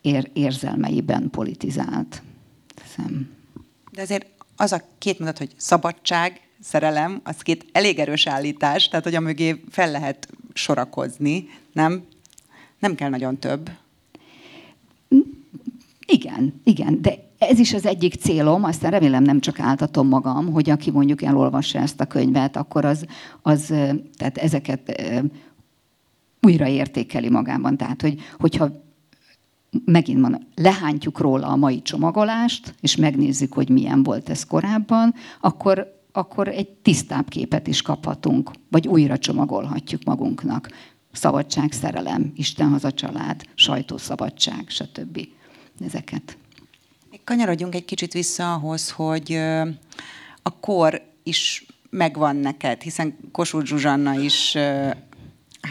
ér, érzelmeiben politizált. Hiszem. De azért az a két mondat, hogy szabadság, szerelem, az két elég erős állítás, tehát hogy a mögé fel lehet sorakozni, nem? Nem kell nagyon több. Igen, igen, de ez is az egyik célom, aztán remélem nem csak áltatom magam, hogy aki mondjuk elolvassa ezt a könyvet, akkor az, az tehát ezeket újraértékeli magában. Tehát, hogy, hogyha megint mondom, lehántjuk róla a mai csomagolást, és megnézzük, hogy milyen volt ez korábban, akkor, akkor egy tisztább képet is kaphatunk, vagy újra csomagolhatjuk magunknak. Szabadság, szerelem, Isten haza család, sajtószabadság, stb. Ezeket. Kanyarodjunk egy kicsit vissza ahhoz, hogy a kor is megvan neked, hiszen Kossuth Zsuzsanna is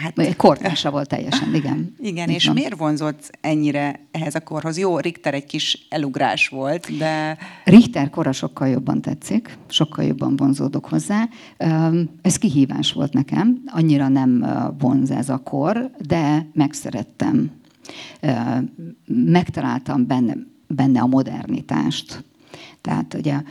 Hát, kortársa volt teljesen, igen. Igen, és van. miért vonzott ennyire ehhez a korhoz? Jó, Richter egy kis elugrás volt, de... Richter kora sokkal jobban tetszik, sokkal jobban vonzódok hozzá. Ez kihívás volt nekem, annyira nem vonz ez a kor, de megszerettem. Megtaláltam benne, benne a modernitást. Tehát ugye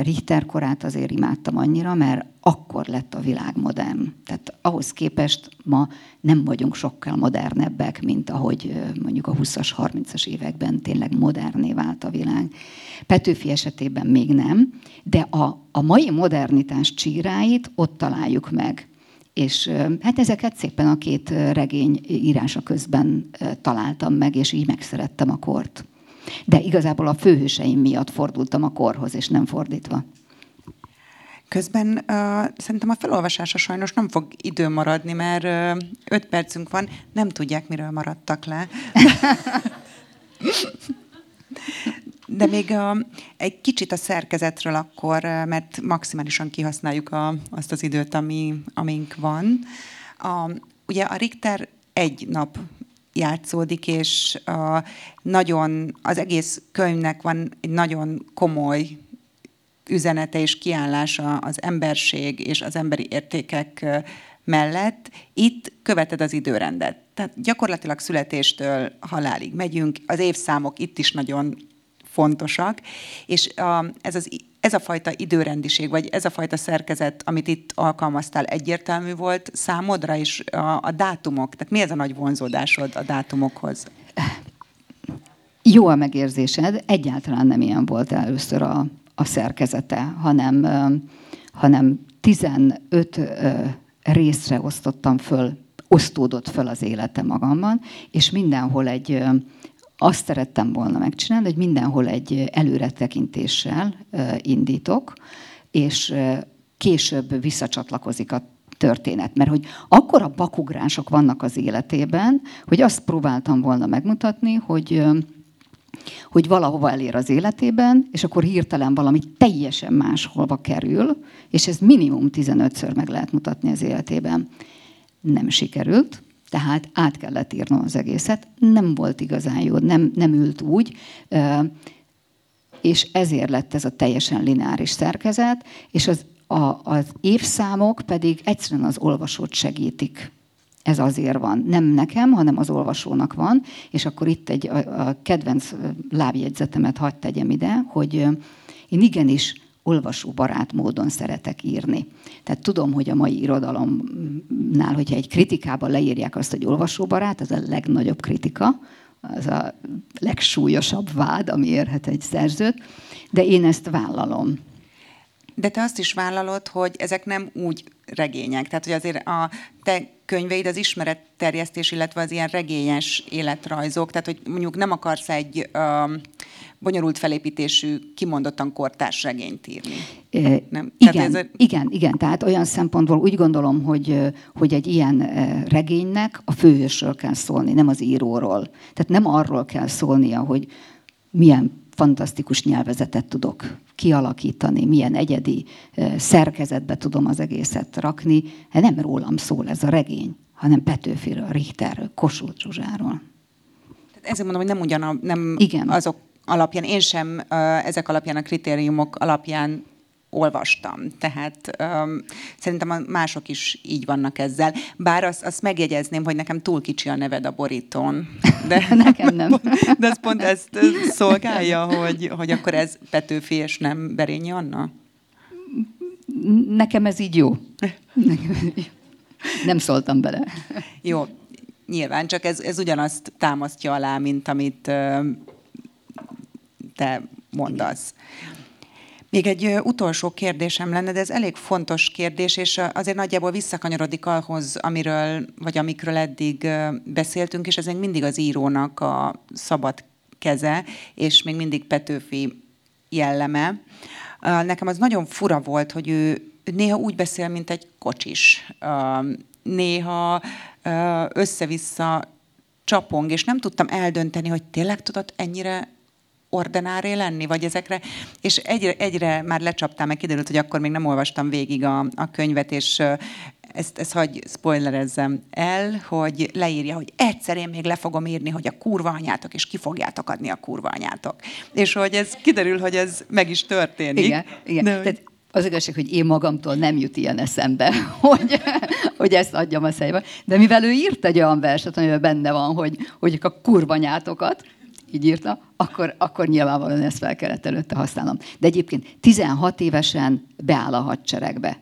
Richter korát azért imádtam annyira, mert akkor lett a világ modern. Tehát ahhoz képest ma nem vagyunk sokkal modernebbek, mint ahogy mondjuk a 20-as, 30-as években tényleg moderné vált a világ. Petőfi esetében még nem, de a, a mai modernitás csíráit ott találjuk meg. És hát ezeket szépen a két regény írása közben találtam meg, és így megszerettem a kort. De igazából a főhőseim miatt fordultam a korhoz, és nem fordítva. Közben uh, szerintem a felolvasása sajnos nem fog idő maradni, mert uh, öt percünk van, nem tudják, miről maradtak le. De még uh, egy kicsit a szerkezetről akkor, mert maximálisan kihasználjuk a, azt az időt, ami, amink van. A, ugye a Richter egy nap játszódik, és uh, nagyon, az egész könyvnek van egy nagyon komoly üzenete és kiállása az emberség és az emberi értékek mellett. Itt követed az időrendet. Tehát gyakorlatilag születéstől halálig megyünk, az évszámok itt is nagyon fontosak, és a, ez, az, ez a fajta időrendiség, vagy ez a fajta szerkezet, amit itt alkalmaztál, egyértelmű volt számodra, és a, a dátumok, tehát mi ez a nagy vonzódásod a dátumokhoz? Jó a megérzésed, egyáltalán nem ilyen volt először a, a szerkezete, hanem, hanem 15 részre osztottam föl osztódott fel az élete magamban, és mindenhol egy, azt szerettem volna megcsinálni, hogy mindenhol egy előretekintéssel indítok, és később visszacsatlakozik a történet. Mert hogy akkora bakugrások vannak az életében, hogy azt próbáltam volna megmutatni, hogy hogy valahova elér az életében, és akkor hirtelen valami teljesen másholba kerül, és ez minimum 15-ször meg lehet mutatni az életében. Nem sikerült, tehát át kellett írnom az egészet. Nem volt igazán jó, nem, nem ült úgy, és ezért lett ez a teljesen lineáris szerkezet, és az, a, az évszámok pedig egyszerűen az olvasót segítik ez azért van. Nem nekem, hanem az olvasónak van, és akkor itt egy a, a kedvenc lábjegyzetemet hagyd tegyem ide, hogy én igenis olvasóbarát módon szeretek írni. Tehát tudom, hogy a mai irodalomnál, hogyha egy kritikában leírják azt, hogy olvasóbarát, az a legnagyobb kritika, az a legsúlyosabb vád, ami érhet egy szerzőt, de én ezt vállalom. De te azt is vállalod, hogy ezek nem úgy regények. Tehát, hogy azért a te könyveid az ismeretterjesztés, illetve az ilyen regényes életrajzok, tehát, hogy mondjuk nem akarsz egy bonyolult felépítésű, kimondottan kortárs regényt írni. Nem? Igen, tehát ez... igen, igen. Tehát olyan szempontból úgy gondolom, hogy, hogy egy ilyen regénynek a főhősről kell szólni, nem az íróról. Tehát nem arról kell szólnia, hogy milyen fantasztikus nyelvezetet tudok kialakítani, milyen egyedi szerkezetbe tudom az egészet rakni. Nem rólam szól ez a regény, hanem Petőfiről, Richterről, Kossuth Zsuzsáról. Ezért mondom, hogy nem ugyan nem Igen. azok alapján, én sem ezek alapján, a kritériumok alapján olvastam. Tehát um, szerintem a mások is így vannak ezzel. Bár azt, azt megjegyezném, hogy nekem túl kicsi a neved a borítón. De, nekem nem. De ez pont ezt szolgálja, hogy, hogy akkor ez Petőfi és nem Berényi Anna? Nekem ez így jó. Nem szóltam bele. Jó, nyilván, csak ez, ez ugyanazt támasztja alá, mint amit te mondasz. Még egy utolsó kérdésem lenne, de ez elég fontos kérdés, és azért nagyjából visszakanyarodik ahhoz, amiről, vagy amikről eddig beszéltünk, és ez még mindig az írónak a szabad keze, és még mindig Petőfi jelleme. Nekem az nagyon fura volt, hogy ő néha úgy beszél, mint egy kocsis. Néha össze-vissza csapong, és nem tudtam eldönteni, hogy tényleg tudott ennyire ordenáré lenni, vagy ezekre, és egyre, egyre már lecsaptál, meg kiderült, hogy akkor még nem olvastam végig a, a könyvet, és ezt, ezt hagy spoilerezzem el, hogy leírja, hogy egyszer én még le fogom írni, hogy a kurva anyátok, és ki fogjátok adni a kurva anyátok. És hogy ez kiderül, hogy ez meg is történik. Igen, igen. De, Tehát az igazság, hogy én magamtól nem jut ilyen eszembe, hogy, hogy ezt adjam a szembe. De mivel ő írt egy olyan verset, amiben benne van, hogy, hogy a kurvanyátokat, így írta, akkor, akkor nyilvánvalóan ezt fel kellett előtte használnom. De egyébként 16 évesen beáll a hadseregbe.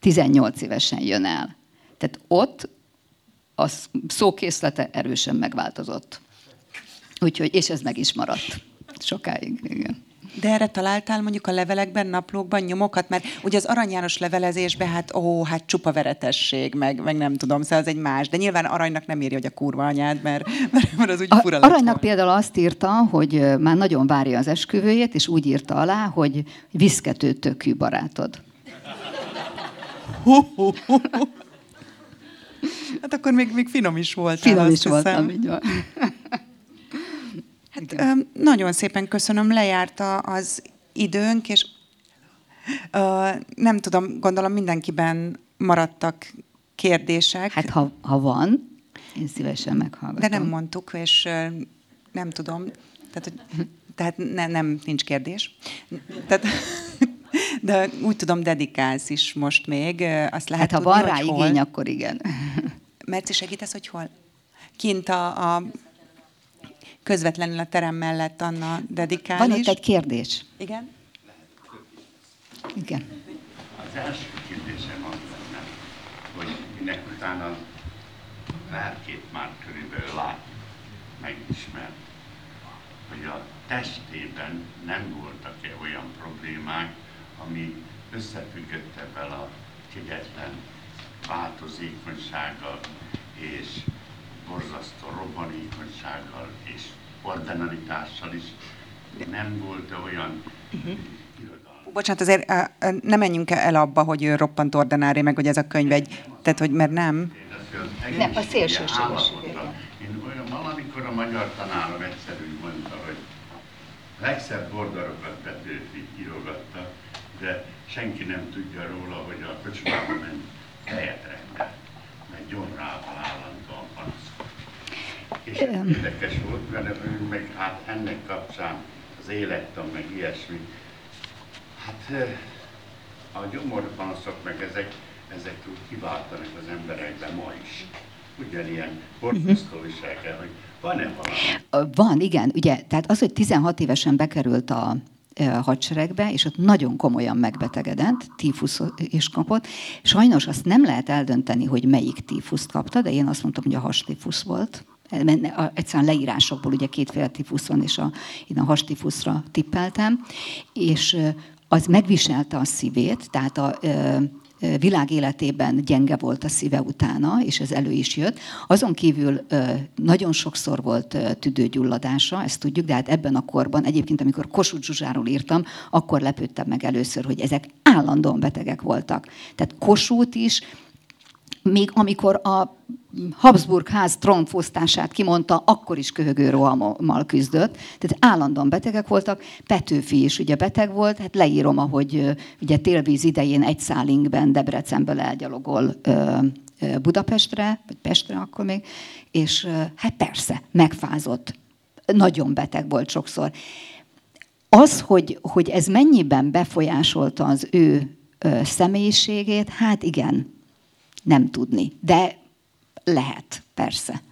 18 évesen jön el. Tehát ott a szókészlete erősen megváltozott. Úgyhogy, és ez meg is maradt sokáig. Igen. De erre találtál mondjuk a levelekben, naplókban nyomokat? Mert ugye az Arany János levelezésben, hát ó, hát csupa veretesség, meg, meg nem tudom, szóval az egy más. De nyilván Aranynak nem írja, hogy a kurva anyád, mert, mert az úgy fura Aranynak volna. például azt írta, hogy már nagyon várja az esküvőjét, és úgy írta alá, hogy viszkető tökű barátod. Hát akkor még, még finom is volt. Finom is voltam, így van. Hát, nagyon szépen köszönöm, lejárt az időnk, és nem tudom, gondolom mindenkiben maradtak kérdések. Hát ha, ha van, én szívesen meghallgatom. De nem mondtuk, és nem tudom. Tehát, tehát ne, nem, nincs kérdés. Tehát, de úgy tudom, dedikálsz is most még. Azt lehet hát ha tudni, van rá igény, hol. akkor igen. Merci, segítesz, hogy hol? Kint a, a közvetlenül a terem mellett Anna dedikál Van itt egy kérdés. Igen? Igen. Az első kérdésem az lenne, hogy minek utána lelkét már körülbelül lát, megismer, hogy a testében nem voltak-e olyan problémák, ami összefüggött ebben a kegyetlen változékonysággal és borzasztó robbanékonysággal és ordenalitással is. Nem volt olyan uh-huh. Bocsánat, azért nem menjünk el abba, hogy ő roppant ordinári, meg hogy ez a könyv egy, tehát hogy mert nem. Nem, a szélsőséges. Én olyan, valamikor a magyar tanárom egyszerű mondta, hogy legszebb bordarokat Petőfi írogatta, de senki nem tudja róla, hogy a kocsmában ment helyet rendel, mert gyomrával állandóan panaszkodik. És érdekes volt, mert meg hát ennek kapcsán az élettan, meg ilyesmi, hát a gyomorpanaszok meg ezek, ezek úgy kiváltanak az emberekben ma is. Ugyanilyen borzasztó viselkedő, hogy van-e valami? Van, igen. Ugye, tehát az, hogy 16 évesen bekerült a hadseregbe, és ott nagyon komolyan megbetegedett, tífusz is kapott. Sajnos azt nem lehet eldönteni, hogy melyik tífuszt kapta, de én azt mondtam, hogy a hastífusz volt. Egyszerűen leírásokból ugye kétféle tífusz van, és a, én a hastífuszra tippeltem, és az megviselte a szívét, tehát a, világ életében gyenge volt a szíve utána, és ez elő is jött. Azon kívül nagyon sokszor volt tüdőgyulladása, ezt tudjuk, de hát ebben a korban, egyébként amikor Kossuth Zsuzsáról írtam, akkor lepődtem meg először, hogy ezek állandóan betegek voltak. Tehát Kossuth is, még amikor a Habsburg ház trónfosztását kimondta, akkor is köhögő rohammal küzdött. Tehát állandóan betegek voltak. Petőfi is ugye beteg volt. Hát leírom, ahogy ugye télvíz idején egy szálinkben Debrecenből elgyalogol Budapestre, vagy Pestre akkor még, és hát persze, megfázott. Nagyon beteg volt sokszor. Az, hogy, hogy ez mennyiben befolyásolta az ő személyiségét, hát igen, nem tudni. De lehet, persze.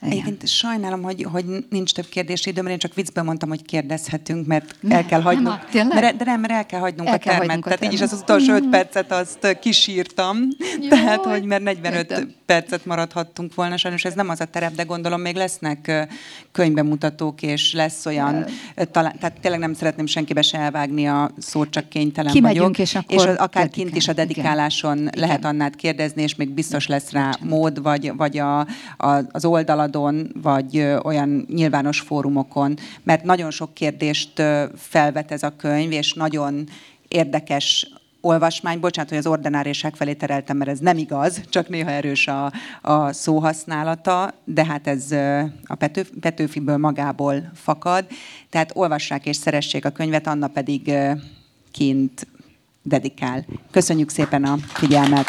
Egyébként sajnálom, hogy, hogy nincs több kérdés időm, én csak viccben mondtam, hogy kérdezhetünk, mert el kell hagynunk. Nem, mert, de nem, mert el kell hagynunk el a termet. Tehát így is az utolsó öt percet azt kisírtam. Jó, tehát, hogy mert 45 értem. percet maradhattunk volna. Sajnos ez nem az a terep, de gondolom még lesznek könyvbemutatók, és lesz olyan, talán, tehát tényleg nem szeretném senkibe se elvágni a szót, csak kénytelen Kimegyünk, vagyok. és akkor és akár kint is a dedikáláson Igen. lehet Annát kérdezni, és még biztos lesz rá mód, vagy, vagy a, a, az oldala Szabadon, vagy olyan nyilvános fórumokon, mert nagyon sok kérdést felvet ez a könyv, és nagyon érdekes olvasmány, bocsánat, hogy az ordináriság felé tereltem, mert ez nem igaz, csak néha erős a, a szóhasználata, de hát ez a Petőf, Petőfiből magából fakad. Tehát olvassák és szeressék a könyvet, Anna pedig kint dedikál. Köszönjük szépen a figyelmet!